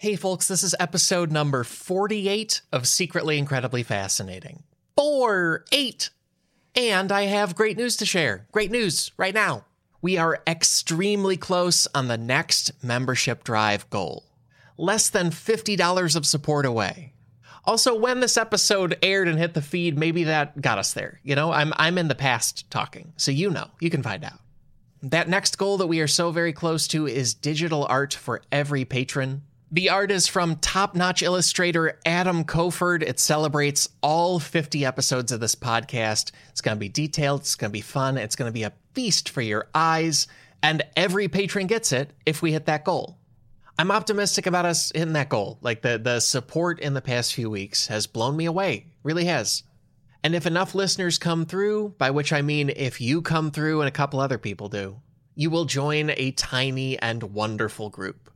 Hey, folks, this is episode number 48 of Secretly Incredibly Fascinating. Four, eight. And I have great news to share. Great news right now. We are extremely close on the next membership drive goal. Less than $50 of support away. Also, when this episode aired and hit the feed, maybe that got us there. You know, I'm I'm in the past talking, so you know, you can find out. That next goal that we are so very close to is digital art for every patron. The art is from top notch illustrator Adam Koford. It celebrates all 50 episodes of this podcast. It's going to be detailed, it's going to be fun, it's going to be a feast for your eyes, and every patron gets it if we hit that goal. I'm optimistic about us hitting that goal. Like the, the support in the past few weeks has blown me away, really has. And if enough listeners come through, by which I mean if you come through and a couple other people do, you will join a tiny and wonderful group.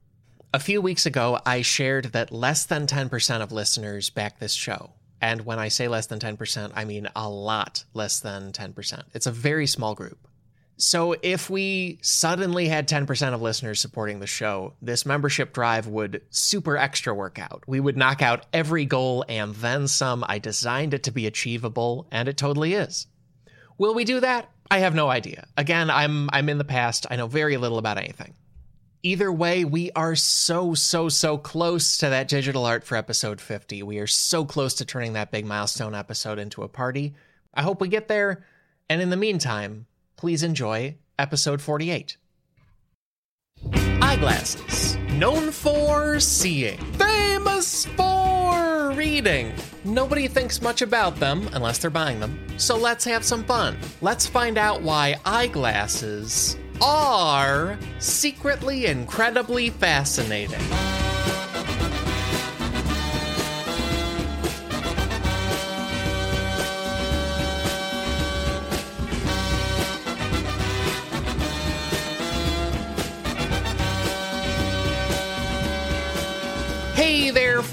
A few weeks ago, I shared that less than 10% of listeners back this show. And when I say less than 10%, I mean a lot less than 10%. It's a very small group. So if we suddenly had 10% of listeners supporting the show, this membership drive would super extra work out. We would knock out every goal and then some. I designed it to be achievable, and it totally is. Will we do that? I have no idea. Again, I'm I'm in the past. I know very little about anything. Either way, we are so, so, so close to that digital art for episode 50. We are so close to turning that big milestone episode into a party. I hope we get there. And in the meantime, please enjoy episode 48. Eyeglasses. Known for seeing, famous for reading. Nobody thinks much about them unless they're buying them. So let's have some fun. Let's find out why eyeglasses are secretly incredibly fascinating.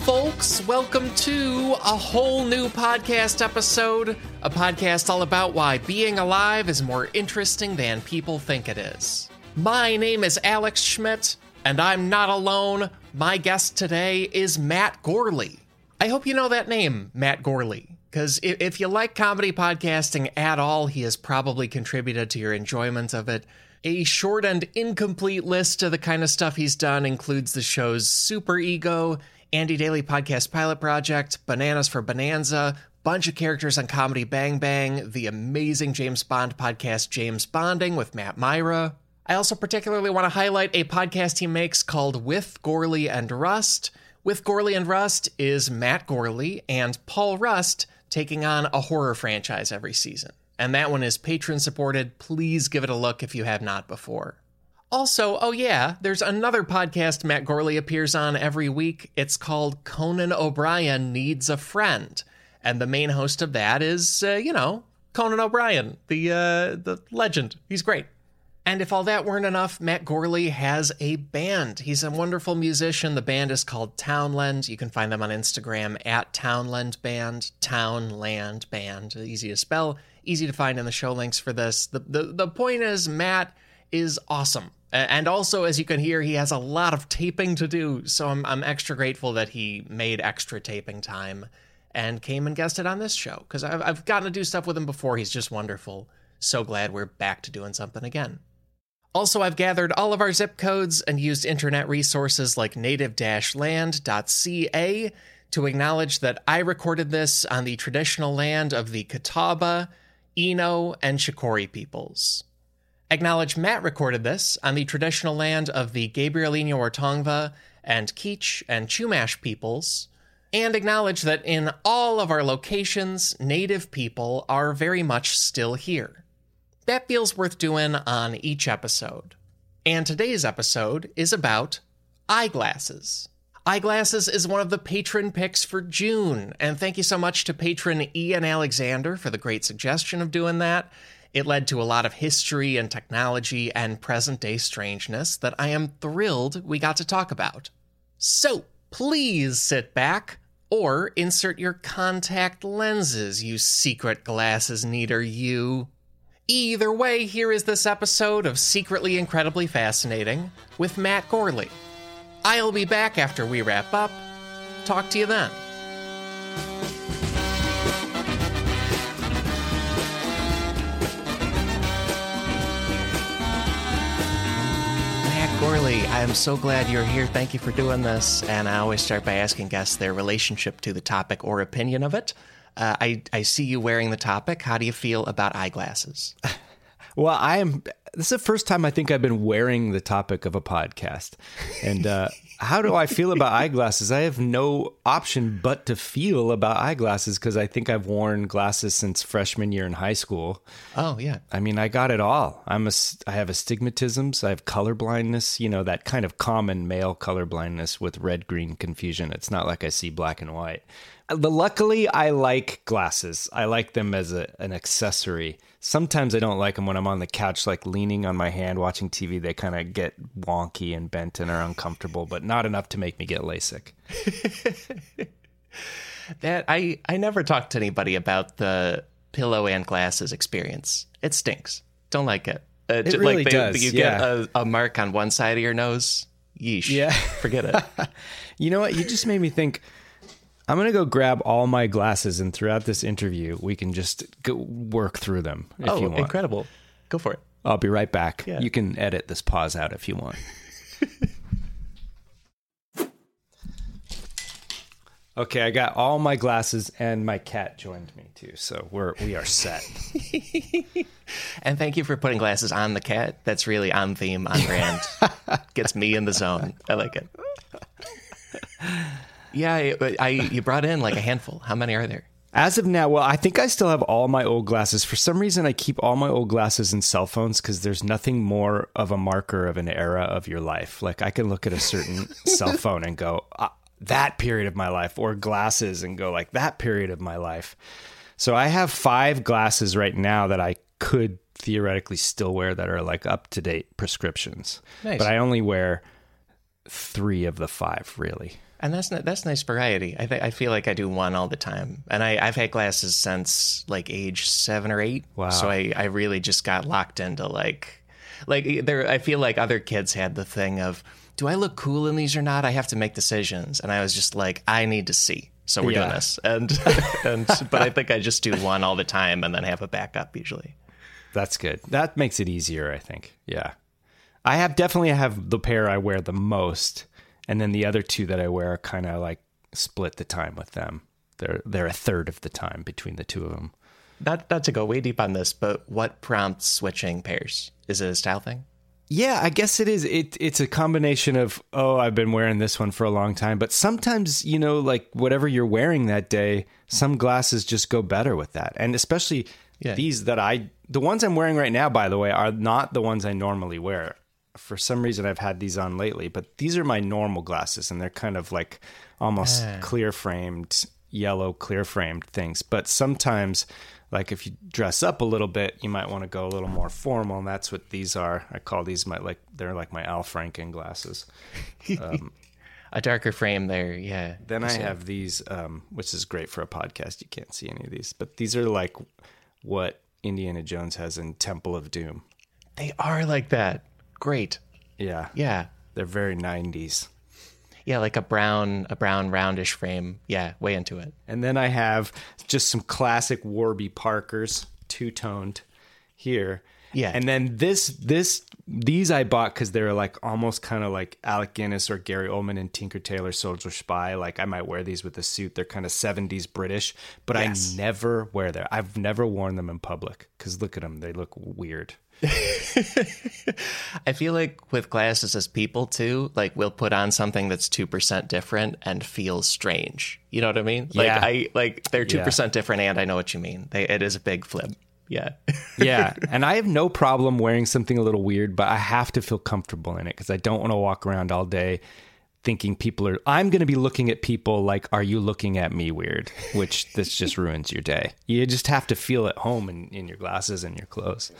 Folks. Welcome to a whole new podcast episode. A podcast all about why being alive is more interesting than people think it is. My name is Alex Schmidt, and I'm not alone. My guest today is Matt Gourley. I hope you know that name, Matt Gourley, because if you like comedy podcasting at all, he has probably contributed to your enjoyment of it. A short and incomplete list of the kind of stuff he's done includes the shows Super Ego, Andy Daly Podcast Pilot Project, Bananas for Bonanza, bunch of characters on Comedy Bang Bang, the amazing James Bond podcast James Bonding with Matt Mira. I also particularly want to highlight a podcast he makes called With Gourley and Rust. With Gourley and Rust is Matt Gourley and Paul Rust taking on a horror franchise every season and that one is patron supported. Please give it a look if you have not before. Also, oh yeah, there's another podcast Matt Gourley appears on every week. It's called Conan O'Brien Needs a Friend. And the main host of that is, uh, you know, Conan O'Brien, the uh, the legend. He's great. And if all that weren't enough, Matt Gourley has a band. He's a wonderful musician. The band is called Townland. You can find them on Instagram at Townland Band, Townland Band. Easy to spell easy to find in the show links for this. The, the, the point is, Matt is awesome. And also, as you can hear, he has a lot of taping to do. So I'm, I'm extra grateful that he made extra taping time and came and guested on this show because I've, I've gotten to do stuff with him before. He's just wonderful. So glad we're back to doing something again. Also, I've gathered all of our zip codes and used internet resources like native land.ca to acknowledge that I recorded this on the traditional land of the Catawba, Eno, and Shakori peoples. Acknowledge Matt recorded this on the traditional land of the Gabrielino Ortongva and Kizh and Chumash peoples, and acknowledge that in all of our locations, native people are very much still here. That feels worth doing on each episode. And today's episode is about eyeglasses. Eyeglasses is one of the patron picks for June, and thank you so much to patron Ian Alexander for the great suggestion of doing that. It led to a lot of history and technology and present day strangeness that I am thrilled we got to talk about. So, please sit back or insert your contact lenses, you secret glasses needer, you. Either way, here is this episode of Secretly Incredibly Fascinating with Matt Gourley. I'll be back after we wrap up. Talk to you then. Matt I am so glad you're here. Thank you for doing this. And I always start by asking guests their relationship to the topic or opinion of it. Uh, I, I see you wearing the topic. How do you feel about eyeglasses? Well, I am. This is the first time I think I've been wearing the topic of a podcast. And uh, how do I feel about eyeglasses? I have no option but to feel about eyeglasses because I think I've worn glasses since freshman year in high school. Oh, yeah. I mean, I got it all. I'm a. I have astigmatisms. I have color blindness. You know that kind of common male color blindness with red green confusion. It's not like I see black and white. Uh, but luckily, I like glasses. I like them as a, an accessory. Sometimes I don't like them when I'm on the couch, like leaning on my hand watching TV. They kind of get wonky and bent and are uncomfortable, but not enough to make me get LASIK. that I I never talked to anybody about the pillow and glasses experience. It stinks. Don't like it. Uh, it really like they, does. You yeah. get a, a mark on one side of your nose. Yeesh. Yeah. Forget it. you know what? You just made me think. I'm gonna go grab all my glasses, and throughout this interview, we can just go work through them if oh, you want. incredible! Go for it. I'll be right back. Yeah. You can edit this pause out if you want. okay, I got all my glasses, and my cat joined me too, so we're we are set. And thank you for putting glasses on the cat. That's really on theme, on brand. Gets me in the zone. I like it. Yeah, I, I you brought in like a handful. How many are there? As of now, well, I think I still have all my old glasses. For some reason, I keep all my old glasses and cell phones because there's nothing more of a marker of an era of your life. Like I can look at a certain cell phone and go, uh, that period of my life, or glasses and go, like that period of my life. So I have five glasses right now that I could theoretically still wear that are like up to date prescriptions. Nice. But I only wear three of the five, really. And that's not, that's nice variety. I th- I feel like I do one all the time, and I I've had glasses since like age seven or eight. Wow. So I I really just got locked into like like there. I feel like other kids had the thing of do I look cool in these or not? I have to make decisions, and I was just like I need to see. So we're doing this, and and but I think I just do one all the time, and then have a backup usually. That's good. That makes it easier, I think. Yeah. I have definitely have the pair I wear the most, and then the other two that I wear kind of like split the time with them. They're they're a third of the time between the two of them. Not not to go way deep on this, but what prompts switching pairs? Is it a style thing? Yeah, I guess it is. It it's a combination of oh, I've been wearing this one for a long time, but sometimes you know, like whatever you're wearing that day, some glasses just go better with that, and especially Yeah. these that I the ones I'm wearing right now, by the way, are not the ones I normally wear. For some reason, I've had these on lately, but these are my normal glasses, and they're kind of like almost clear framed, yellow clear framed things. But sometimes, like if you dress up a little bit, you might want to go a little more formal, and that's what these are. I call these my like they're like my Al Franken glasses. A darker frame there, yeah. Then I have these, um, which is great for a podcast. You can't see any of these, but these are like what Indiana Jones has in Temple of Doom. They are like that. Great. Yeah, Yeah. they're very '90s. Yeah, like a brown, a brown roundish frame. Yeah, way into it. And then I have just some classic Warby Parkers, two toned here. Yeah. And then this, this, these I bought because they're like almost kind of like Alec Guinness or Gary Oldman and Tinker Tailor Soldier Spy. Like I might wear these with a suit. They're kind of 70s British, but Yes. I never wear them. I've never worn them in public because look at them. They look weird. I feel like with glasses as people too, like we'll put on something that's two percent different and feels strange. You know what I mean? Like Yeah. I like they're two percent different, and I know what you mean. They, it is a big flip. Yeah. yeah, and I have no problem wearing something a little weird, but I have to feel comfortable in it because I don't want to walk around all day thinking people are. I'm going to be looking at people like, "Are you looking at me weird?" Which this just ruins your day. You just have to feel at home in, in your glasses and your clothes.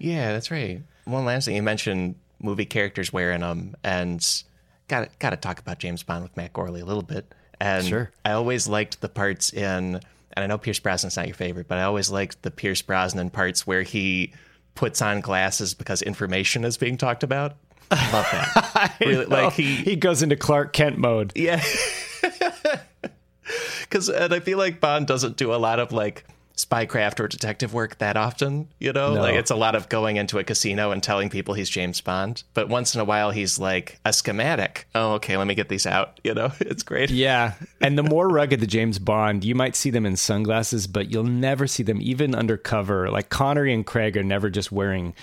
Yeah, that's right. One last thing you mentioned movie characters wearing them, and got got to talk about James Bond with Matt Gourley a little bit. And Sure. I always liked the parts in, and I know Pierce Brosnan's not your favorite, but I always liked the Pierce Brosnan parts where he puts on glasses because information is being talked about. I love that. really, like he, he goes into Clark Kent mode. yeah. Because and I feel like Bond doesn't do a lot of like spycraft or detective work that often. You know, No. like it's a lot of going into a casino and telling people he's James Bond. But once in a while, he's like a schematic. Oh, okay, let me get these out. You know, it's great. Yeah, and the more rugged the James Bond, you might see them in sunglasses, but you'll never see them even undercover. Like Connery and Craig are never just wearing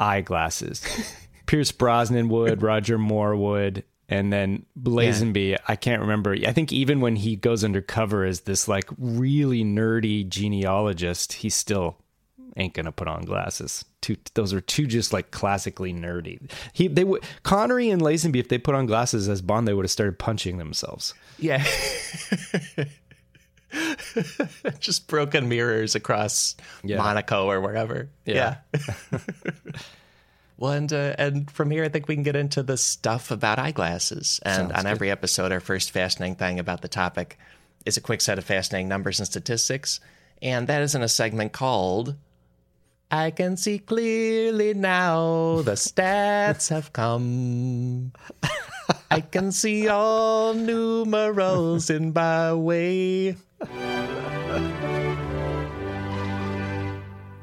eyeglasses. Pierce Brosnan would, Roger Moore would, and then Lazenby. I can't remember. I think even when he goes undercover as this like really nerdy genealogist, he still ain't gonna put on glasses. Two, those are two just like classically nerdy. He, they would Connery and Lazenby, if they put on glasses as Bond, they would have started punching themselves. Yeah. Just broken mirrors across Yeah. Monaco or wherever. Yeah. Yeah. well, and uh, and from here, I think we can get into the stuff about eyeglasses. And Sounds on good. every episode, our first fascinating thing about the topic is a quick set of fascinating numbers and statistics, and that is in a segment called. I can see clearly now the stats have come. I can see all numerals in my way.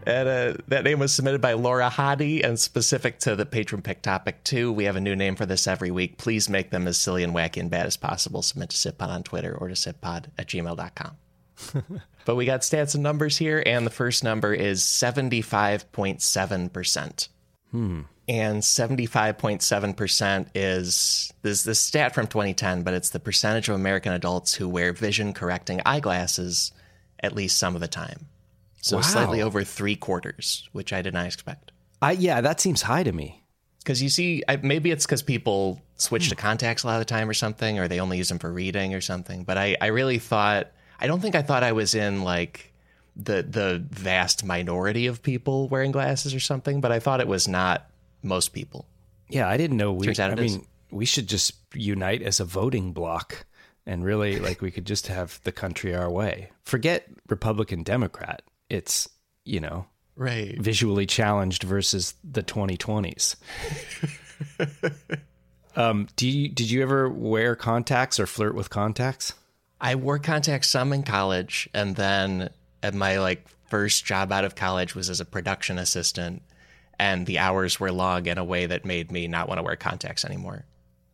And uh, that name was submitted by Laura Hadi, and specific to the patron pick topic too. We have a new name for this every week. Please make them as silly and wacky and bad as possible. Submit to SitPod on Twitter or to sitpod at gmail.com. but we got stats and numbers here, and the first number is 75.7%. Hmm. And 75.7% is this this stat from 2010, but it's the percentage of American adults who wear vision correcting eyeglasses at least some of the time. So Wow. slightly over three quarters, which I did not expect. I yeah, that seems high to me. Because you see, I, maybe it's because people switch to hmm. contacts a lot of the time or something, or they only use them for reading or something. But I, I really thought, I don't think I thought I was in like the the vast minority of people wearing glasses or something, but I thought it was not most people. Yeah, I didn't know we. Turns out I it is. mean, we should just unite as a voting bloc, and really, like, we could just have the country our way. Forget Republican Democrat. It's you know Right. visually challenged versus the 2020s. um, do you did you ever wear contacts or flirt with contacts? I wore contacts some in college, and then at my like first job out of college was as a production assistant, and the hours were long in a way that made me not want to wear contacts anymore.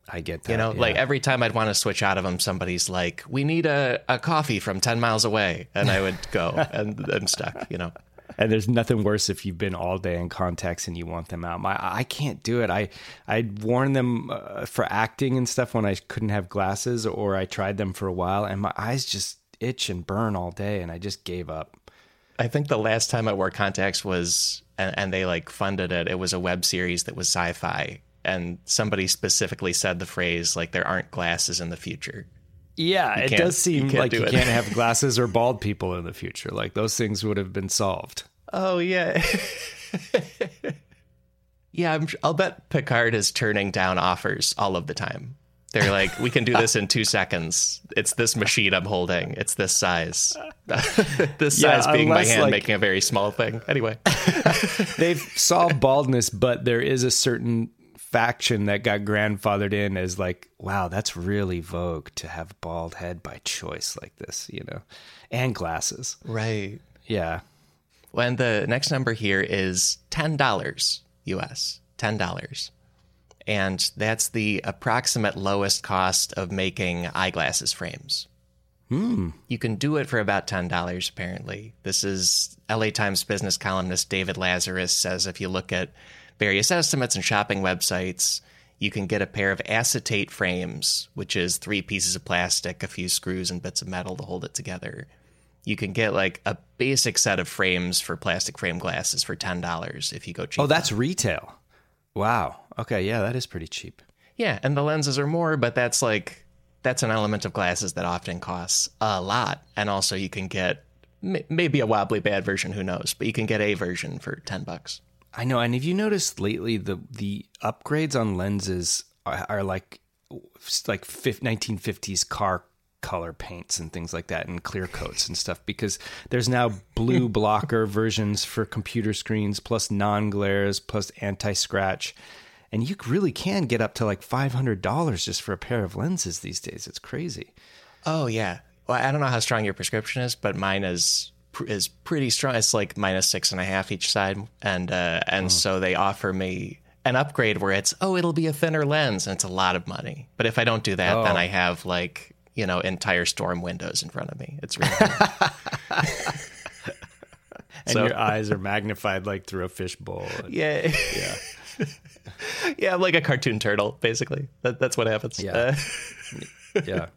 I get that. You know, yeah. like every time I'd want to switch out of them, somebody's like, "We need a, a coffee from ten miles away," and I would go, and I'm stuck. You know, And there's nothing worse if you've been all day in contacts and you want them out. My I can't do it. I I'd worn them uh, for acting and stuff when I couldn't have glasses, or I tried them for a while, and my eyes just itch and burn all day, and I just gave up. I think the last time I wore contacts was, and, and they like funded it. It was a web series that was sci-fi, and somebody specifically said the phrase like, "There aren't glasses in the future." Yeah, it does seem you like do you it. can't have glasses or bald people in the future. Like those things would have been solved. Oh yeah. yeah, I'm, I'll bet Picard is turning down offers all of the time. They're like, we can do this in two seconds. It's this machine I'm holding. It's this size. this Yeah, size being my hand like- making a very small thing. Anyway. They've solved baldness, but there is a certain faction that got grandfathered in as like, wow, that's really vogue to have bald head by choice like this, you know, and glasses. Right. Yeah. And the next number here is $10 US. $10. And that's the approximate lowest cost of making eyeglasses frames. Hmm. You can do it for about $10, apparently. This is LA Times business columnist David Lazarus says if you look at various estimates and shopping websites, you can get a pair of acetate frames, which is three pieces of plastic, a few screws, and bits of metal to hold it together. You can get like a basic set of frames for plastic frame glasses for $10 if you go cheap. Oh, that's retail. Wow. Okay. Yeah, that is pretty cheap. Yeah, and the lenses are more, but that's like that's an element of glasses that often costs a lot. And also, you can get maybe a wobbly bad version, who knows? But you can get a version for ten bucks. I know. And have you noticed lately the the upgrades on lenses are, are like like 1950s car color paints and things like that and clear coats and stuff because there's now blue blocker versions for computer screens plus non glares plus anti scratch And you really can get up to like $500 just for a pair of lenses these days. It's crazy. Oh yeah. Well, I don't know how strong your prescription is, but mine is is pretty strong. It's like minus six and a half each side, and uh, and so they offer me an upgrade where it's oh it'll be a thinner lens and it's a lot of money. But if I don't do that, then Oh. I have like you know entire storm windows in front of me. It's really. And So- your eyes are magnified like through a fishbowl. yeah Yeah. yeah I'm like a cartoon turtle basically. That, that's what happens. Yeah. Uh, Yeah.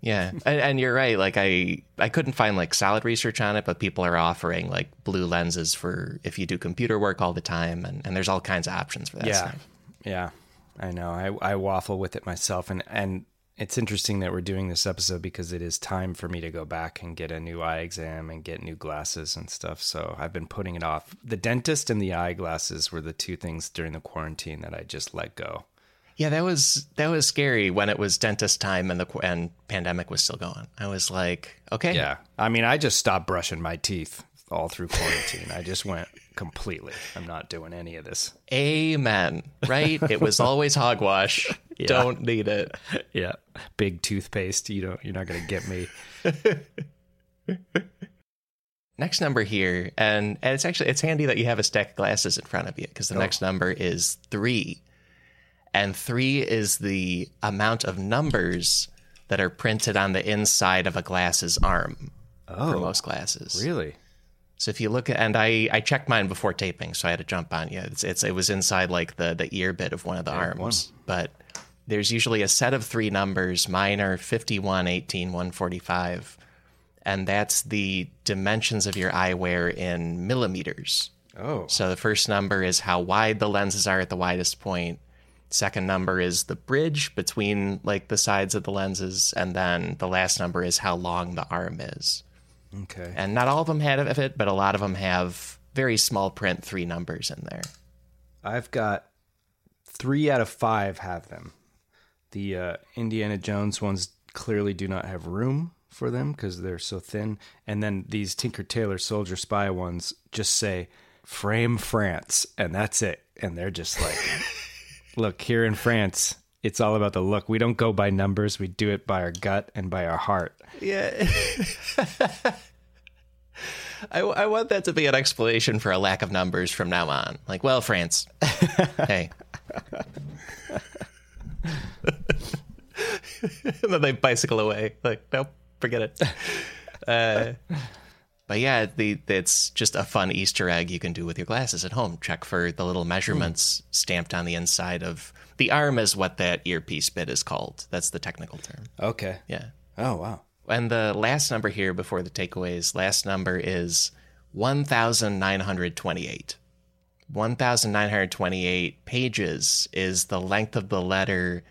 Yeah, and, and you're right. Like I, I couldn't find like solid research on it, but people are offering like blue lenses for if you do computer work all the time, and, and there's all kinds of options for that yeah. stuff. Yeah. I know. I, I waffle with it myself. And, and it's interesting that we're doing this episode because it is time for me to go back and get a new eye exam and get new glasses and stuff. So I've been putting it off. The dentist and the eyeglasses were the two things during the quarantine that I just let go. Yeah, that was that was scary when it was dentist time and the and pandemic was still going. I was like, okay, Yeah. I mean, I just stopped brushing my teeth all through quarantine. I just went completely. I'm not doing any of this. amen. Right? it was always hogwash. Don't need it. Yeah. Big toothpaste. You don't, you're not going to get me. Next number here, and, and it's actually it's handy that you have a stack of glasses in front of you because the oh. next number is three, and three is the amount of numbers that are printed on the inside of a glass's arm for Oh, most glasses. really? So if you look at, and I I checked mine before taping, so I had to jump on you. It's, it's it was inside like the the ear bit of one of the arms, but there's usually a set of three numbers. Mine are 51, 18, 145, and that's the dimensions of your eyewear in millimeters. Oh, So the first number is how wide the lenses are at the widest point. Second number is the bridge between like the sides of the lenses, and then the last number is how long the arm is. okay. And not all of them have it, but a lot of them have very small print three numbers in there. I've got three out of five have them. The uh, Indiana Jones ones clearly do not have room for them because they're so thin. And then these Tinker Tailor Soldier Spy ones just say frame France, and that's it. And they're just like, look, here in France, it's all about the look. We don't go by numbers, we do it by our gut and by our heart. Yeah. I, I want that to be an explanation for a lack of numbers from now on. Like, well, France. hey. and then they bicycle away. Like, nope, forget it. Uh, but yeah, the it's just a fun Easter egg you can do with your glasses at home. Check for the little measurements stamped on the inside of the arm, is what that earpiece bit is called. That's the technical term. Okay. Yeah. Oh, wow. And the last number here before the takeaways, last number is 1,928. 1,928 pages is the length of the letter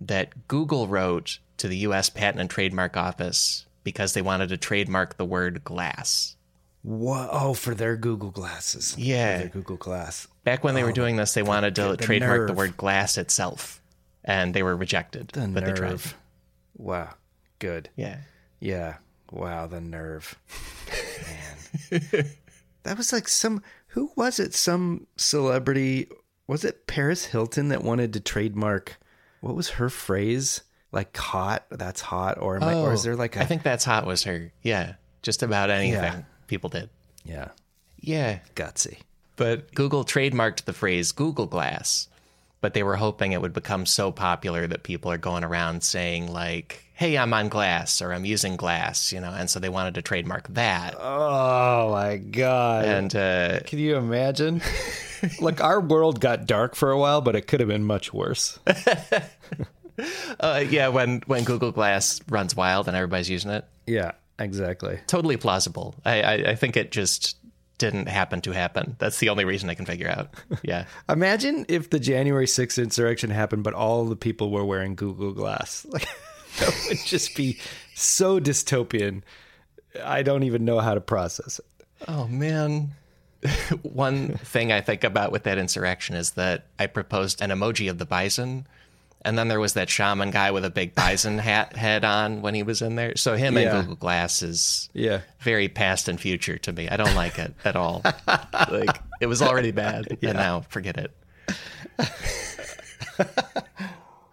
that Google wrote to the US Patent and Trademark Office because they wanted to trademark the word glass. What? Oh, for their Google glasses. Yeah. For their Google Glass. Back when they were oh, doing this, they wanted to the trademark the word glass itself, and they were rejected. The but they tried. nerve. Wow. Good. Yeah. Yeah. Wow, the nerve. Man. that was like some who was it? Some celebrity was it Paris Hilton that wanted to trademark what was her phrase? Like hot, that's hot, or am I, or is there like a Oh, I think that's hot was her. Yeah. Just about anything Yeah. people did. Yeah. Yeah. Gutsy. But Google trademarked the phrase Google Glass, but they were hoping it would become so popular that people are going around saying like, "Hey, I'm on Glass" or "I'm using Glass," you know, and so they wanted to trademark that. Oh my god. And uh, Can you imagine? Look, our world got dark for a while, but it could have been much worse. uh, yeah, when when Google Glass runs wild and everybody's using it, Yeah, exactly. totally plausible. I, I, I think it just didn't happen to happen. That's the only reason I can figure out. Yeah. Imagine if the January 6th insurrection happened, but all the people were wearing Google Glass. Like that would just be so dystopian. I don't even know how to process it. Oh man. One thing I think about with that insurrection is that I proposed an emoji of the bison, and then there was that shaman guy with a big bison hat head on when he was in there. So him Yeah. and Google Glass is Yeah. very past and future to me. I don't like it at all. like it was already bad, and now forget it.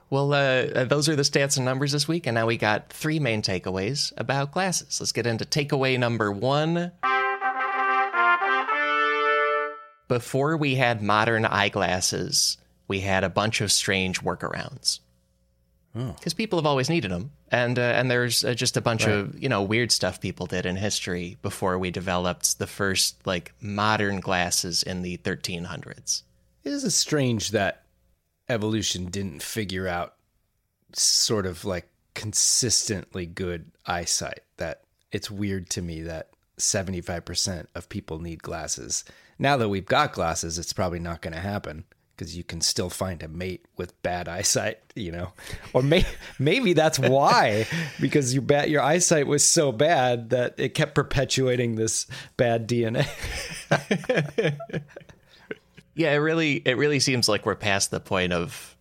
well, uh, those are the stats and numbers this week, and now we got three main takeaways about glasses. Let's get into takeaway number one. Before we had modern eyeglasses, we had a bunch of strange workarounds because people have always needed them, and uh, and there's uh, just a bunch Right. of you know weird stuff people did in history before we developed the first like modern glasses in the 1300s. It is strange that evolution didn't figure out sort of like consistently good eyesight. That it's weird to me that 75% of people need glasses. Now that we've got glasses, it's probably not going to happen because you can still find a mate with bad eyesight, you know. Or may, maybe that's why because your bad your eyesight was so bad that it kept perpetuating this bad DNA. Yeah, it really it really seems like we're past the point of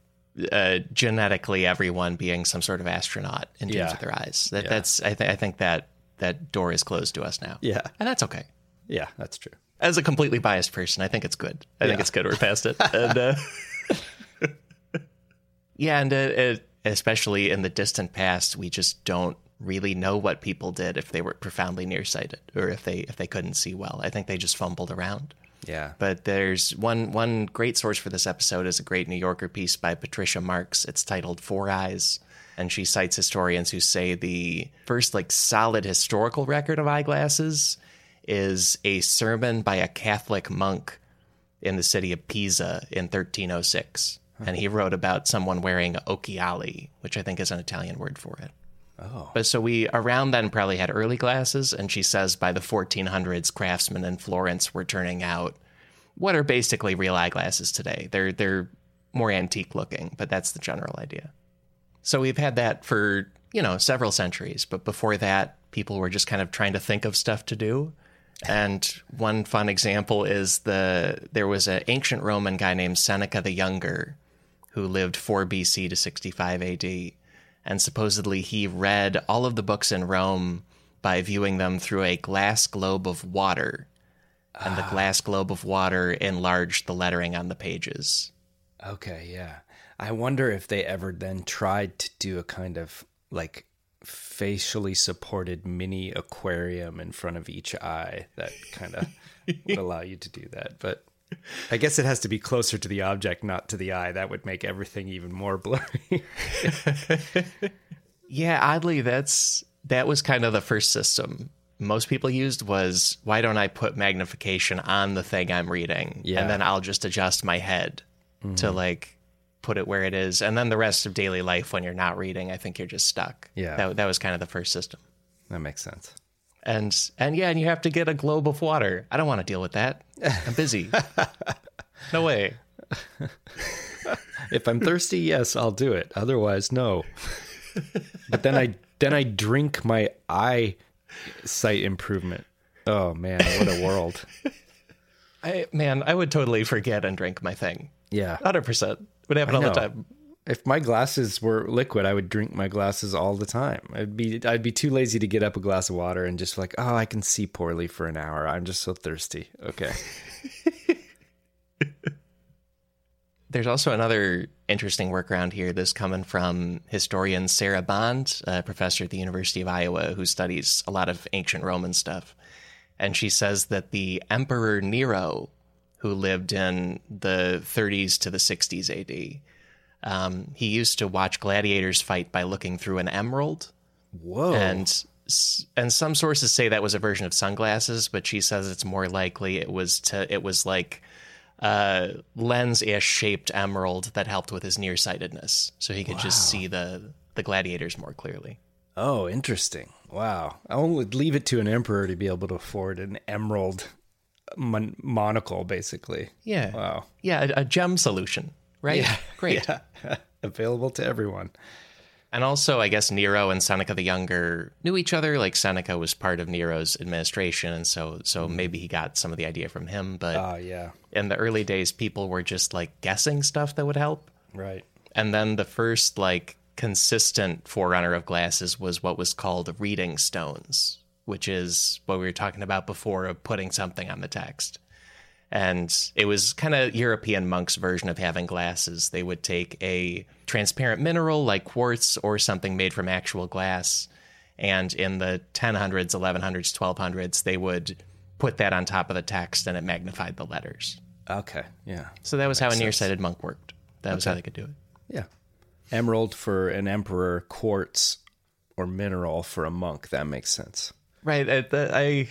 uh, genetically everyone being some sort of astronaut in terms Yeah. of their eyes. That Yeah. that's I, th- I think that that door is closed to us now. Yeah. and that's okay. yeah, that's true. As a completely biased person, I think it's good. I think it's good we're past it. And, uh, yeah, and uh, it, especially in the distant past, we just don't really know what people did if they were profoundly nearsighted or if they if they couldn't see well. I think they just fumbled around. Yeah. But there's one one great source for this episode is a great New Yorker piece by Patricia Marx. It's titled Four Eyes, and she cites historians who say the first like solid historical record of eyeglasses is a sermon by a Catholic monk in the city of Pisa in 1306. And he wrote about someone wearing occhiali, which I think is an Italian word for it. Oh. But so we around then probably had early glasses, and she says by the 1400s, craftsmen in Florence were turning out what are basically real eyeglasses today. They're they're more antique looking, but that's the general idea. So we've had that for you know several centuries, but before that, people were just kind of trying to think of stuff to do. And one fun example is the there was an ancient Roman guy named Seneca the Younger who lived 4 BC to 65 AD. And supposedly he read all of the books in Rome by viewing them through a glass globe of water. And the ah. glass globe of water enlarged the lettering on the pages. Okay, yeah. I wonder if they ever then tried to do a kind of like facially supported mini aquarium in front of each eye that kind of would allow you to do that. But I guess it has to be closer to the object, not to the eye. That would make everything even more blurry. Yeah, oddly, that's that was kind of the first system most people used was why don't I put magnification on the thing I'm reading, Yeah. and then I'll just adjust my head to mm-hmm. like put it where it is, and then the rest of daily life when you're not reading, I think you're just stuck. Yeah. that that was kind of the first system. that makes sense. And and yeah, and you have to get a globe of water. I don't want to deal with that. I'm busy. no way. If I'm thirsty, yes, I'll do it. Otherwise, no. But then I then I drink my eye sight improvement. Oh man, what a world. I man, I would totally forget and drink my thing. Yeah. Hundred percent would happen all the time. If my glasses were liquid, I would drink my glasses all the time. I'd be I'd be too lazy to get up a glass of water and just like, oh, I can see poorly for an hour. I'm just so thirsty. Okay. There's also another interesting workaround here. This coming from historian Sarah Bond, a professor at the University of Iowa who studies a lot of ancient Roman stuff. And she says that the Emperor Nero, who lived in the 30s to the 60s AD, um, he used to watch gladiators fight by looking through an emerald. Whoa. And and some sources say that was a version of sunglasses, but she says it's more likely it was to it was like a lens-ish shaped emerald that helped with his nearsightedness, so he could just see the the gladiators more clearly. oh, interesting. Wow. I would leave it to an emperor to be able to afford an emerald mon- monocle, basically. Yeah, Wow. yeah, a, a gem solution, right? Yeah. Great. Available to everyone. And also, I guess Nero and Seneca the Younger knew each other. Like Seneca was part of Nero's administration, and so so maybe he got some of the idea from him. But Ah, yeah. in the early days, people were just like guessing stuff that would help. Right. And then the first like consistent forerunner of glasses was what was called reading stones, which is what we were talking about before of putting something on the text. And it was kind of European monks' version of having glasses. They would take a transparent mineral like quartz or something made from actual glass. And in the 1000s, 1100s, 1200s, they would put that on top of the text and it magnified the letters. Okay. Yeah. So that was how a nearsighted monk worked. That was how they could do it. Yeah. Emerald for an emperor, quartz or mineral for a monk. That makes sense. Right. I, the, I,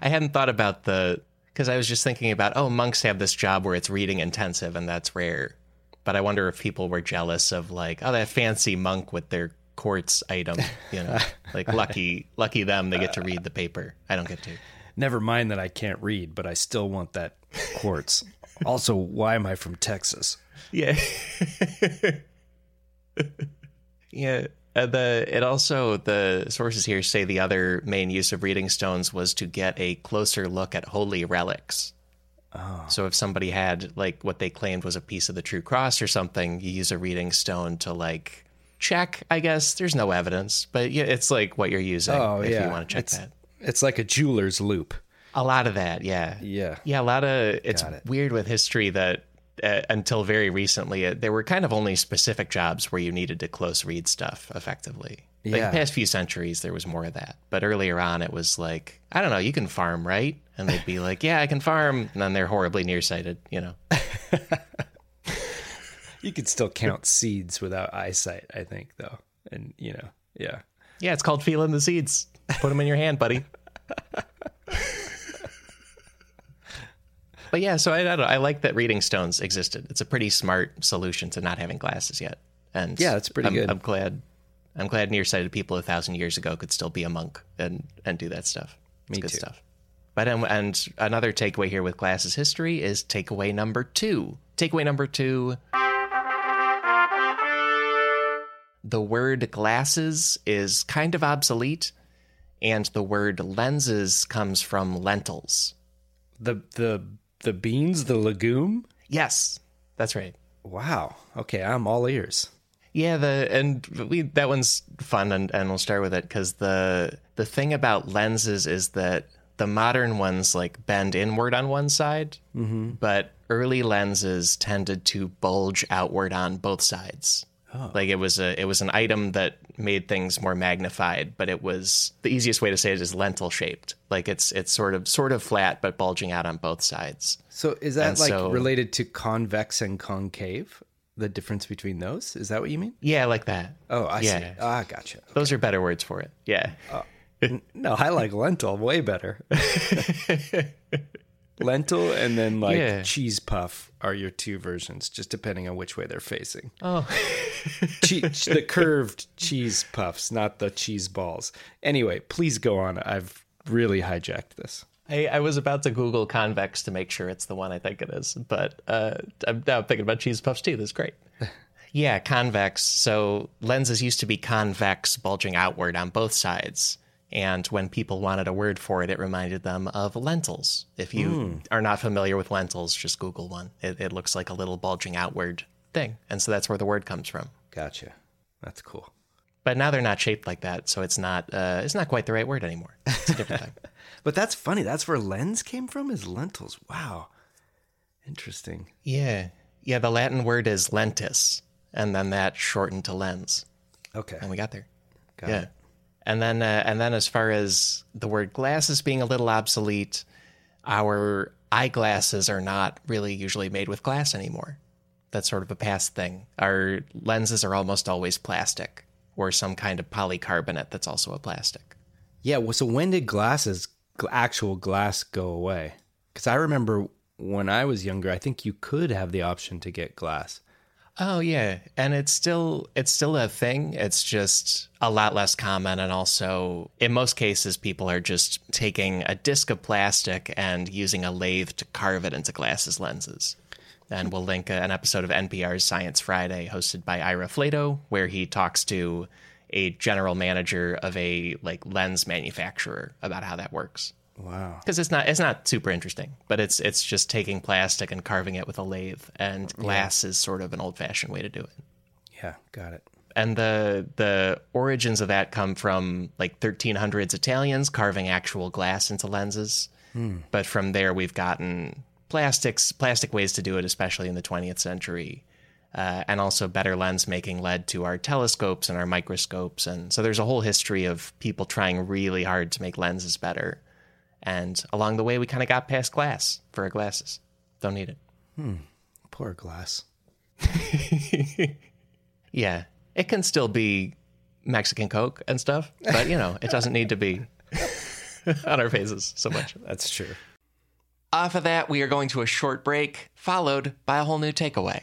I hadn't thought about the because I was just thinking about oh monks have this job where it's reading intensive and that's rare, but I wonder if people were jealous of like oh that fancy monk with their quartz item, you know, like lucky lucky them they get to read the paper. I don't get to. Never mind that I can't read, but I still want that quartz. also, why am I from Texas? Yeah. yeah. Uh, the it also the sources here say the other main use of reading stones was to get a closer look at holy relics. Oh. So if somebody had like what they claimed was a piece of the true cross or something, you use a reading stone to like check. I guess there's no evidence, but yeah, it's like what you're using Oh, if yeah. you want to check It's- that. It's like a jeweler's loupe. A lot of that, yeah. Yeah. Yeah, a lot of it's it. weird with history that uh, until very recently uh, there were kind of only specific jobs where you needed to close read stuff effectively. Like Yeah. the past few centuries there was more of that. But earlier on it was like, I don't know, you can farm, right? And they'd be like, "Yeah, I can farm." And then they're horribly nearsighted, you know. You could still count seeds without eyesight, I think, though. And, you know, yeah. Yeah, it's called feeling the seeds. Put them in your hand, buddy. but yeah, so I, I don't know. I like that reading stones existed. It's a pretty smart solution to not having glasses yet. And Yeah, it's pretty I'm, good. I'm glad. I'm glad nearsighted people a thousand years ago could still be a monk and and do that stuff. It's Me good too. stuff. But um, and another takeaway here with glasses history is takeaway number two. Takeaway number two. The word glasses is kind of obsolete, and the word lenses comes from lentils. The the the beans, the legume? Yes, that's right. Wow. Okay, I'm all ears. Yeah, the and we that one's fun, and, and we'll start with it because the the thing about lenses is that the modern ones like bend inward on one side, mm-hmm. but early lenses tended to bulge outward on both sides. Like it was a it was an item that made things more magnified, but it was the easiest way to say it is lentil shaped. Like it's it's sort of sort of flat but bulging out on both sides. So is that And like so- related to convex and concave? The difference between those? Is that what you mean? Yeah, like that. Oh, I Yeah. see. Ah, gotcha. Those are better words for it. Yeah. No, I like lentil way better. lentil and then like Yeah. cheese puff are your two versions, just depending on which way they're facing. Oh. che- the curved cheese puffs, not the cheese balls. Anyway, please go on. I've really hijacked this. I, I was about to Google convex to make sure it's the one I think it is, but uh, I'm now thinking about cheese puffs too. That's great. yeah, convex. So lenses used to be convex, bulging outward on both sides. And when people wanted a word for it, it reminded them of lentils. If you are not familiar with lentils, just Google one. It, it looks like a little bulging outward thing. And so that's where the word comes from. Gotcha. That's cool. But now they're not shaped like that, so it's not uh, it's not quite the right word anymore. It's a different thing. But that's funny. That's where lens came from is lentils. Wow. Interesting. Yeah. Yeah, the Latin word is lentis, and then that shortened to lens. Okay. And we got there. Got yeah. it. And then uh, and then as far as the word glasses being a little obsolete, our eyeglasses are not really usually made with glass anymore. That's sort of a past thing. Our lenses are almost always plastic or some kind of polycarbonate that's also a plastic. Yeah. Well, so when did glasses, actual glass, go away? Because I remember when I was younger, I think you could have the option to get glass. Oh yeah, and it's still it's still a thing. It's just a lot less common, and also in most cases, people are just taking a disc of plastic and using a lathe to carve it into glasses lenses. And we'll link an episode of NPR's Science Friday, hosted by Ira Flatow, where he talks to a general manager of a like lens manufacturer about how that works Wow. because it's not it's not super interesting, but it's it's just taking plastic and carving it with a lathe, and glass is sort of an old fashioned way to do it. Yeah. Got it. And the the origins of that come from like 1300s Italians carving actual glass into lenses, But from there, we've gotten plastics, plastic ways to do it, especially in the 20th century. Uh, and also better lens making led to our telescopes and our microscopes. And so there's a whole history of people trying really hard to make lenses better. And along the way, we kind of got past glass for our glasses. Don't need it. Hmm. Poor glass. Yeah, it can still be Mexican Coke and stuff, but you know, it doesn't need to be on our faces so much. That's true. Off of that, we are going to a short break, followed by a whole new takeaway.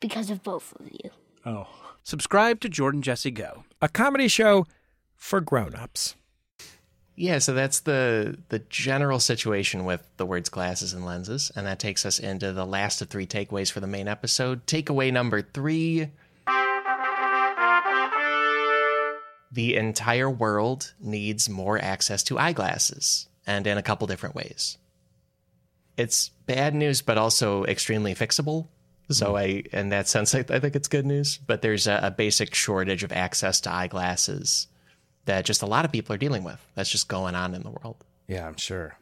Because of both of you. Oh. Subscribe to Jordan Jesse Go. a comedy show for grown-ups. Yeah, so that's the the general situation with the words glasses and lenses, and that takes us into the last of three takeaways for the main episode. Takeaway number three: the entire world needs more access to eyeglasses, and in a couple different ways. It's bad news, but also extremely fixable. So hmm. I, in that sense, I, I think it's good news. But there's a, a basic shortage of access to eyeglasses that just a lot of people are dealing with. That's just going on in the world. Yeah, I'm sure.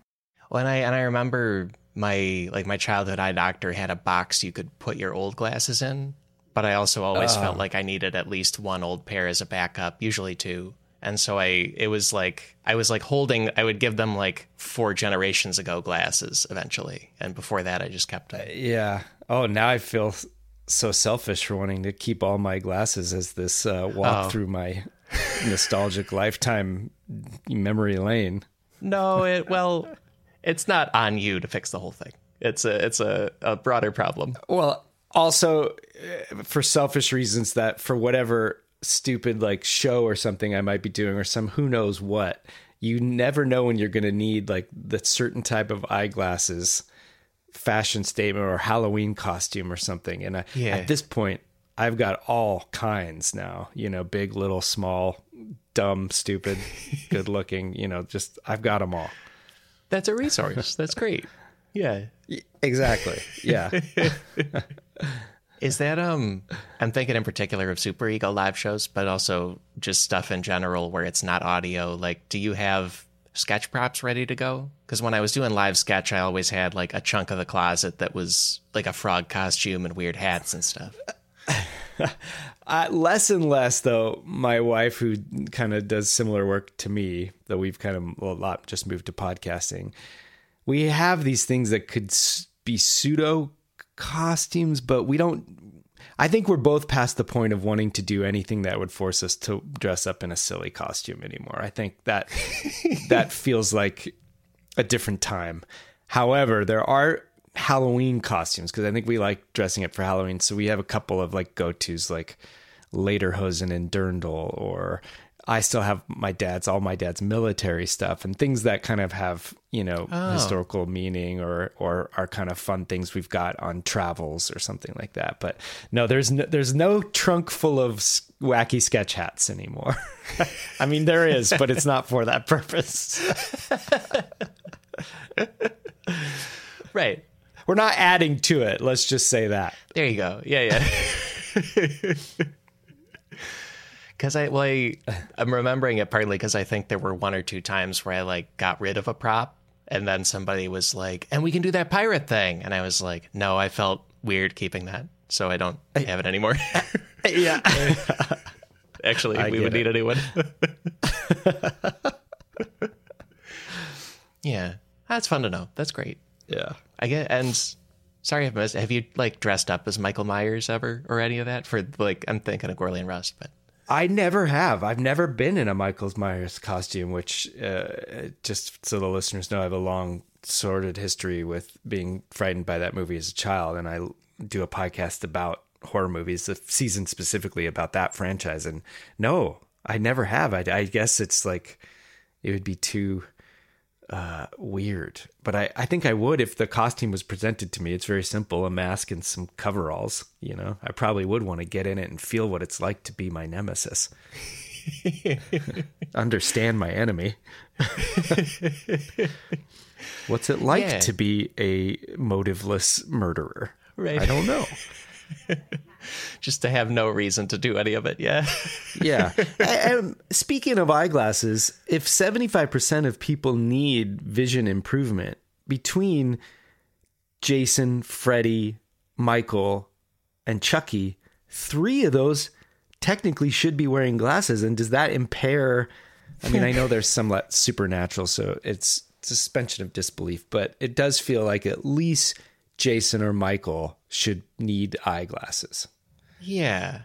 Well, and I and I remember my like my childhood eye doctor had a box you could put your old glasses in, but I also always felt oh. like I needed at least one old pair as a backup, usually two. And so I it was like I was like holding I would give them like four generations ago glasses eventually. And before that I just kept them. Uh, yeah. Oh, now I feel so selfish for wanting to keep all my glasses as this uh, walk Oh. through my nostalgic lifetime memory lane. No, it well it's not on you to fix the whole thing. It's a it's a, a broader problem. Well, also uh, for selfish reasons that for whatever stupid like show or something I might be doing or some who knows what, you never know when you're going to need like the certain type of eyeglasses fashion statement or Halloween costume or something. And I, Yeah. at this point, I've got all kinds now, you know, big, little, small, dumb, stupid, good looking, you know, just I've got them all. That's a resource. That's great. Yeah. Exactly. Yeah. Is that um I'm thinking in particular of Super Ego live shows, but also just stuff in general where it's not audio. Like do you have sketch props ready to go? Cuz when I was doing live sketch, I always had like a chunk of the closet that was like a frog costume and weird hats and stuff. Uh, less and less, though. My wife, who kind of does similar work to me, though we've kind of well, a lot just moved to podcasting. We have these things that could be pseudo costumes, but we don't. I think we're both past the point of wanting to do anything that would force us to dress up in a silly costume anymore. I think that that feels like a different time. However, there are Halloween costumes because I think we like dressing up for Halloween. So we have a couple of like go tos like Lederhosen and Dirndl, or I still have my dad's all my dad's military stuff and things that kind of have you know oh. historical meaning or or are kind of fun things we've got on travels or something like that. But no, there's no, there's no trunk full of wacky sketch hats anymore. I mean, there is, but it's not for that purpose. Right. We're not adding to it. Let's just say that. There you go. Yeah, yeah. Because I, well, I, I'm remembering it partly because I think there were one or two times where I like got rid of a prop, and then somebody was like, "And we can do that pirate thing," and I was like, "No, I felt weird keeping that, so I don't have it anymore." Yeah. Actually, I we would need a new one. yeah, that's fun to know. That's great. yeah. I get and sorry if I missed. Have you like dressed up as Michael Myers ever or any of that for like? I'm thinking of Gourley and Rust, but I never have. I've never been in a Michael Myers costume, which uh, just so the listeners know, I have a long sordid history with being frightened by that movie as a child, and I do a podcast about horror movies, the season specifically about that franchise. And no, I never have. I, I guess it's like it would be too uh, weird, but I, I think I would if the costume was presented to me. It's very simple a mask and some coveralls. You know, I probably would want to get in it and feel what it's like to be my nemesis. Understand my enemy. What's it like Yeah. to be a motiveless murderer? Right. I don't know. just to have no reason to do any of it. Yeah. Yeah. and speaking of eyeglasses, if 75% of people need vision improvement between Jason, Freddy, Michael, and Chucky, three of those technically should be wearing glasses. And does that impair? I mean, I know there's some supernatural, so it's suspension of disbelief, but it does feel like at least Jason or Michael should need eyeglasses. yeah.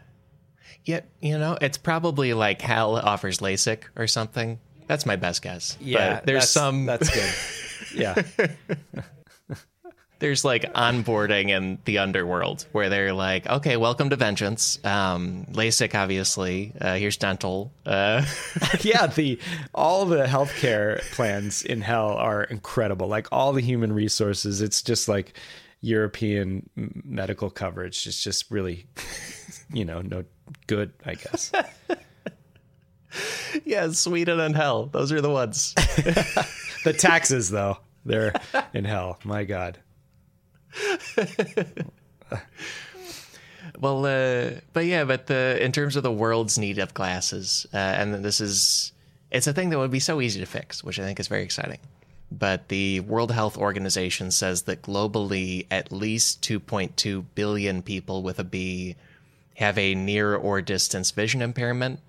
Yet, you know, it's probably like Hal offers LASIK or something. That's my best guess. but there's that's- some That's good. Yeah. There's like onboarding in the underworld where they're like, okay, welcome to Vengeance. Um, LASIK, obviously. Uh, here's dental. Uh, yeah, the all the healthcare plans in hell are incredible. Like all the human resources, it's just like European medical coverage. It's just really, you know, no good. I guess. yeah, Sweden and hell. Those are the ones. the taxes, though, they're in hell. My God. Well, uh, but yeah, but the in terms of the world's need of glasses, uh, and this is it's a thing that would be so easy to fix, which I think is very exciting. But the World Health Organization says that globally, at least 2.2 billion people with a B have a near or distance vision impairment,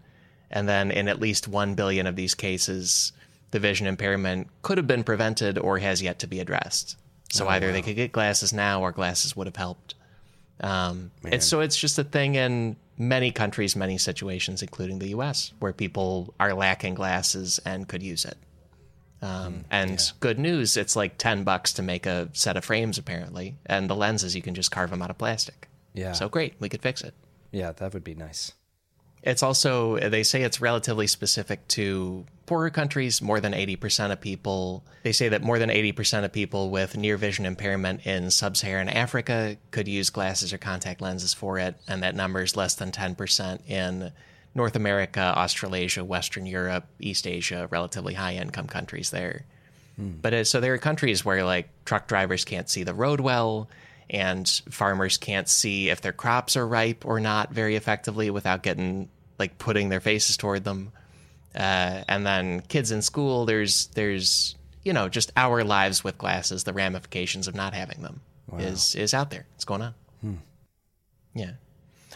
and then in at least 1 billion of these cases, the vision impairment could have been prevented or has yet to be addressed. So Oh, either they could get glasses now, or glasses would have helped. Um, it's so it's just a thing in many countries, many situations, including the U.S., where people are lacking glasses and could use it. Um, and good news, it's like ten bucks to make a set of frames apparently, and the lenses you can just carve them out of plastic. Yeah. So great, we could fix it. Yeah, that would be nice. It's also they say it's relatively specific to poorer countries. More than eighty percent of people they say that more than eighty percent of people with near vision impairment in sub-Saharan Africa could use glasses or contact lenses for it, and that number is less than ten percent in North America, Australasia, Western Europe, East Asia, relatively high-income countries there. Hmm. But it, so there are countries where like truck drivers can't see the road well, and farmers can't see if their crops are ripe or not very effectively without getting like putting their faces toward them. Uh, and then kids in school, there's there's you know just our lives with glasses, the ramifications of not having them is is out there. It's going on. Yeah,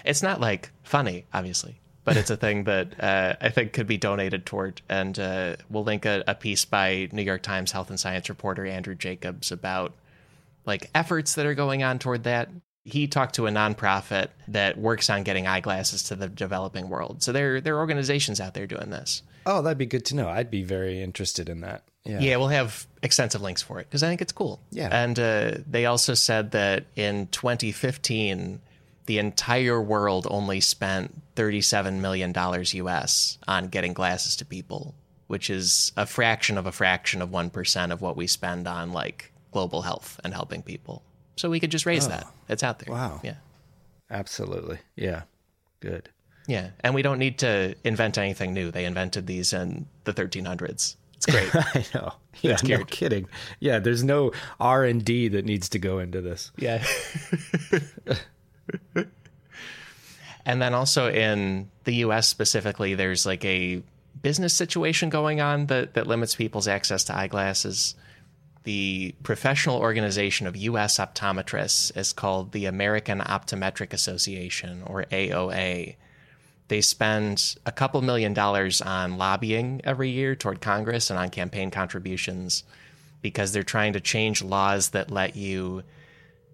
it's not like funny, obviously, but it's a thing that uh, I think could be donated toward. And uh, we'll link a, a piece by New York Times health and science reporter Andrew Jacobs about like efforts that are going on toward that. He talked to a nonprofit that works on getting eyeglasses to the developing world. So there, there are organizations out there doing this. Oh, that'd be good to know. I'd be very interested in that. Yeah. Yeah, we'll have extensive links for it because I think it's cool. Yeah. And uh, they also said that in 2015, the entire world only spent $37 million US on getting glasses to people, which is a fraction of a fraction of 1% of what we spend on like global health and helping people. So we could just raise Oh. that. It's out there. Wow. Yeah. Absolutely. Yeah. Good. Yeah. And we don't need to invent anything new. They invented these in the 1300s. It's great. I know. Yeah, no kidding. Yeah, there's no R and D that needs to go into this. Yeah. and then also in the US specifically, there's like a business situation going on that, that limits people's access to eyeglasses. The professional organization of US optometrists is called the American Optometric Association, or AOA. They spend a couple million dollars on lobbying every year toward Congress and on campaign contributions because they're trying to change laws that let you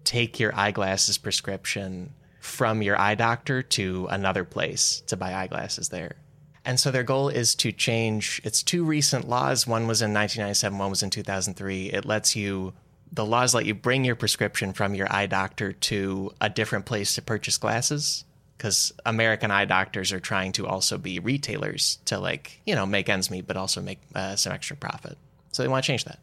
take your eyeglasses prescription from your eye doctor to another place to buy eyeglasses there. And so their goal is to change it's two recent laws. One was in 1997, one was in 2003. It lets you the laws let you bring your prescription from your eye doctor to a different place to purchase glasses because American eye doctors are trying to also be retailers to like, you know, make ends meet but also make uh, some extra profit. So they want to change that.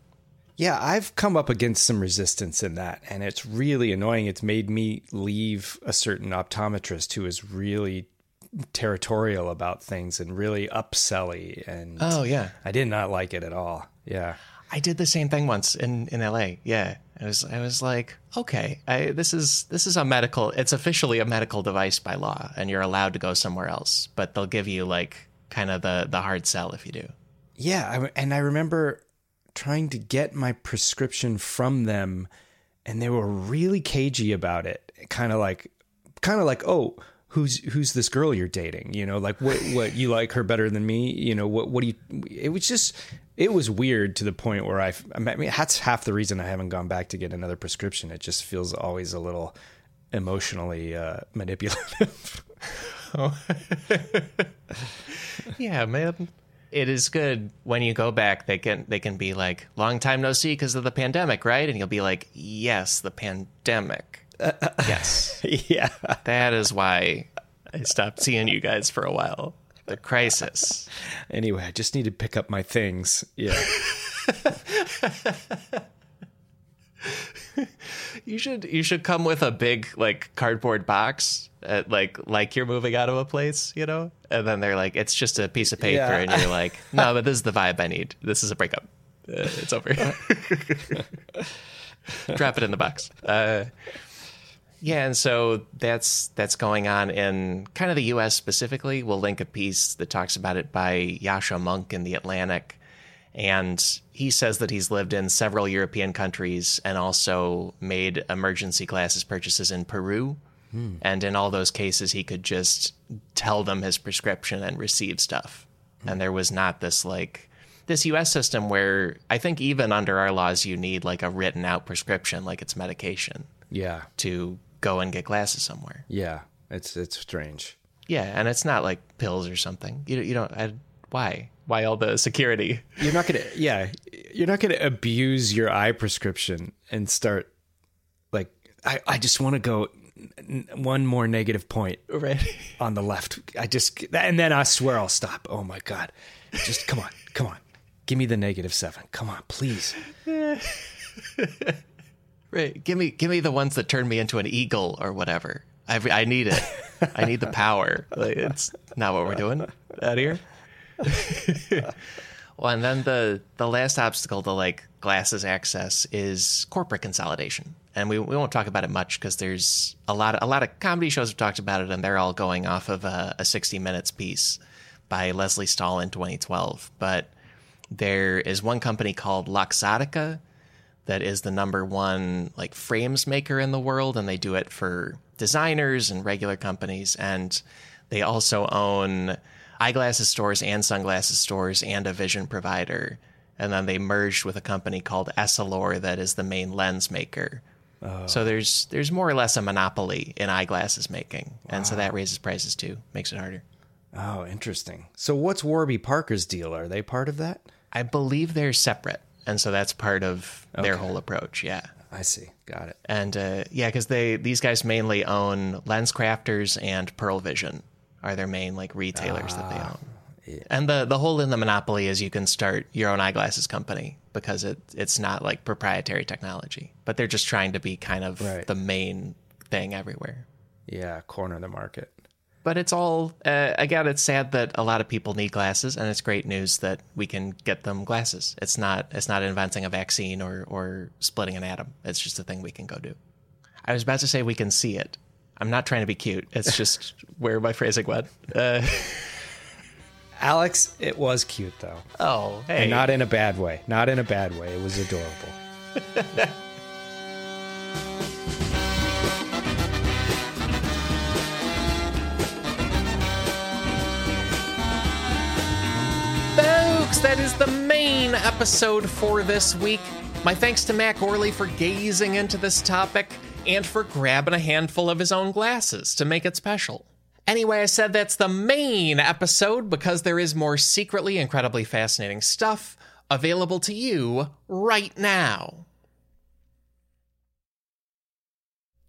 Yeah, I've come up against some resistance in that, and it's really annoying. It's made me leave a certain optometrist who is really territorial about things and really upselly. And Oh, yeah. I did not like it at all. Yeah. I did the same thing once in, in LA. Yeah. I was I was like, okay, I, this is this is a medical it's officially a medical device by law and you're allowed to go somewhere else, but they'll give you like kind of the the hard sell if you do. Yeah, I, and I remember trying to get my prescription from them, and they were really cagey about it. Kind of like, kind of like, oh, who's who's this girl you're dating? You know, like what what you like her better than me? You know, what what do you? It was just, it was weird to the point where I, I mean, that's half the reason I haven't gone back to get another prescription. It just feels always a little emotionally uh, manipulative. Yeah, man. It is good when you go back. They can they can be like, long time no see because of the pandemic, right? And you'll be like, yes, the pandemic. Yes, yeah, that is why I stopped seeing you guys for a while. The crisis. Anyway, I just need to pick up my things. Yeah. You should you should come with a big like cardboard box, at, like like you're moving out of a place, you know. And then they're like, it's just a piece of paper, Yeah. and you're like, no, but this is the vibe I need. This is a breakup. Uh, it's over. Drop it in the box. Uh, yeah, and so that's that's going on in kind of the U.S. specifically. We'll link a piece that talks about it by Yascha Mounk in the Atlantic, and he says that he's lived in several European countries and also made emergency glasses purchases in Peru. Hmm. And in all those cases, he could just tell them his prescription and receive stuff. Hmm. And there was not this like this US system where I think even under our laws, you need like a written out prescription, like it's medication, Yeah. to go and get glasses somewhere. Yeah. It's it's strange. Yeah, and it's not like pills or something. You you don't. I, why? Why all the security? You're not gonna yeah, you're not gonna abuse your eye prescription and start like I, I just want to go one more negative point Right. on the left. I just and then I swear I'll stop. Oh my god. Just come on. Come on. Give me the negative 7. Come on, please. Right. Give me give me the ones that turn me into an eagle or whatever. I I need it. I need the power. Like, it's not what we're doing out here. well, and then the the last obstacle to like glasses access is corporate consolidation, and we we won't talk about it much because there's a lot of, a lot of comedy shows have talked about it, and they're all going off of a, a 60 minutes piece by Lesley Stahl in 2012. But there is one company called Luxottica that is the number one like frames maker in the world and they do it for designers and regular companies and they also own eyeglasses stores and sunglasses stores and a vision provider and then they merged with a company called Essilor that is the main lens maker so oh. there's there's more or less a monopoly in eyeglasses making and so that raises prices too makes it harder Oh, interesting. So what's Warby Parker's deal? Are they part of that? i believe they're separate and so that's part of their whole approach yeah I see. Got it. and uh, yeah, because they these guys mainly own LensCrafters and Pearle Vision are their main like retailers that they own. And the the whole in the monopoly is you can start your own eyeglasses company because it it's not like proprietary technology, but they're just trying to be kind of Right. the main thing everywhere. Yeah, corner the market. But it's all uh, again. It's sad that a lot of people need glasses, and it's great news that we can get them glasses. It's not it's not inventing a vaccine or or splitting an atom. It's just a thing we can go do. I was about to say we can see it. I'm not trying to be cute. It's just where my phrasing went. Uh, Alex, it was cute though. oh, hey, And not in a bad way. Not in a bad way. It was adorable. That is the main episode for this week. My thanks to Matt Gourley for gazing into this topic and for grabbing a handful of his own glasses to make it special. Anyway, I said that's the main episode because there is more secretly incredibly fascinating stuff available to you right now.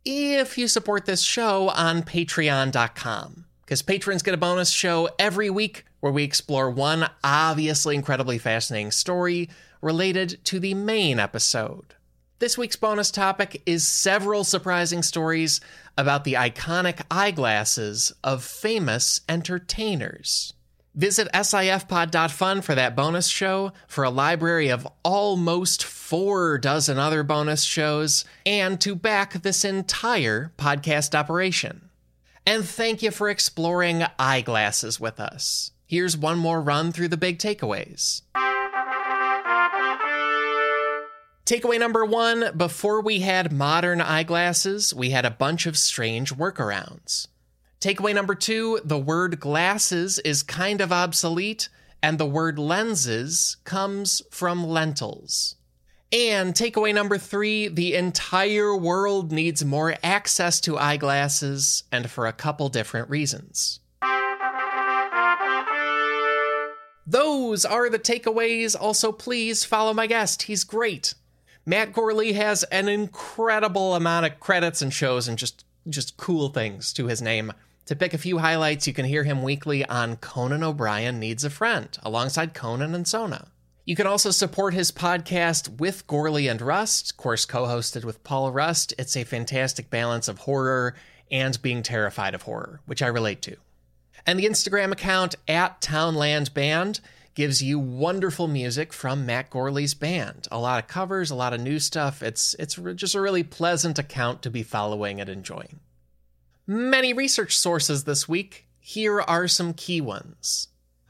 If you support this show on patreon.com, because patrons get a bonus show every week where we explore one obviously incredibly fascinating story related to the main episode. This week's bonus topic is several surprising stories about the iconic eyeglasses of famous entertainers. Visit sifpod.fun for that bonus show, for a library of almost four dozen other bonus shows, and to back this entire podcast operation. And thank you for exploring eyeglasses with us. Here's one more run through the big takeaways. Takeaway number one before we had modern eyeglasses, we had a bunch of strange workarounds. Takeaway number two the word glasses is kind of obsolete, and the word lenses comes from lentils. And takeaway number three the entire world needs more access to eyeglasses, and for a couple different reasons. Those are the takeaways. Also, please follow my guest. He's great. Matt Gourley has an incredible amount of credits and shows and just just cool things to his name. To pick a few highlights, you can hear him weekly on Conan O'Brien Needs a Friend, alongside Conan and Sona. You can also support his podcast with Gourley and Rust, of course, co hosted with Paul Rust. It's a fantastic balance of horror and being terrified of horror, which I relate to. And the Instagram account at Townland Band gives you wonderful music from Matt Gourley's band. A lot of covers, a lot of new stuff. It's it's just a really pleasant account to be following and enjoying. Many research sources this week. Here are some key ones.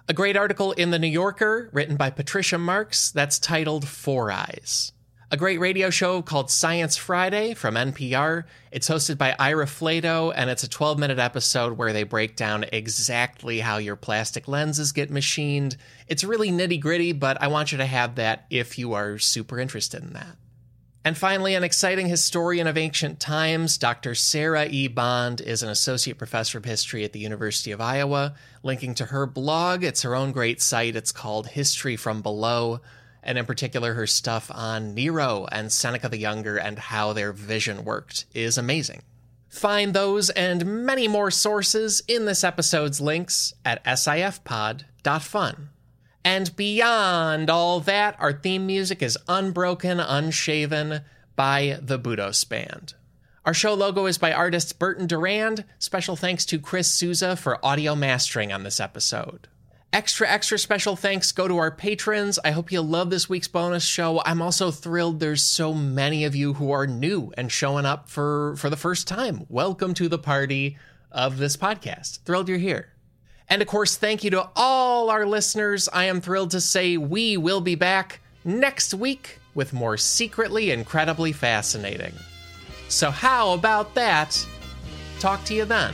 A great article in The New Yorker written by Patricia Marx that's titled Four Eyes. A great radio show called Science Friday from NPR. It's hosted by Ira Flatow, and it's a 12 minute episode where they break down exactly how your plastic lenses get machined. It's really nitty gritty, but I want you to have that if you are super interested in that. And finally, an exciting historian of ancient times, Dr. Sarah E. Bond is an associate professor of history at the University of Iowa. Linking to her blog, it's her own great site. It's called History from Below, and in particular, her stuff on Nero and Seneca the Younger and how their vision worked is amazing. Find those and many more sources in this episode's links at sifpod.fun. And beyond all that, our theme music is Unbroken, Unshaven by the Budos Band. Our show logo is by artist Burton Durand. Special thanks to Chris Souza for audio mastering on this episode. Extra, extra special thanks go to our patrons. I hope you love this week's bonus show. I'm also thrilled there's so many of you who are new and showing up for, for the first time. Welcome to the party of this podcast. Thrilled you're here. And of course, thank you to all our listeners. I am thrilled to say we will be back next week with more secretly incredibly fascinating. So, how about that? Talk to you then.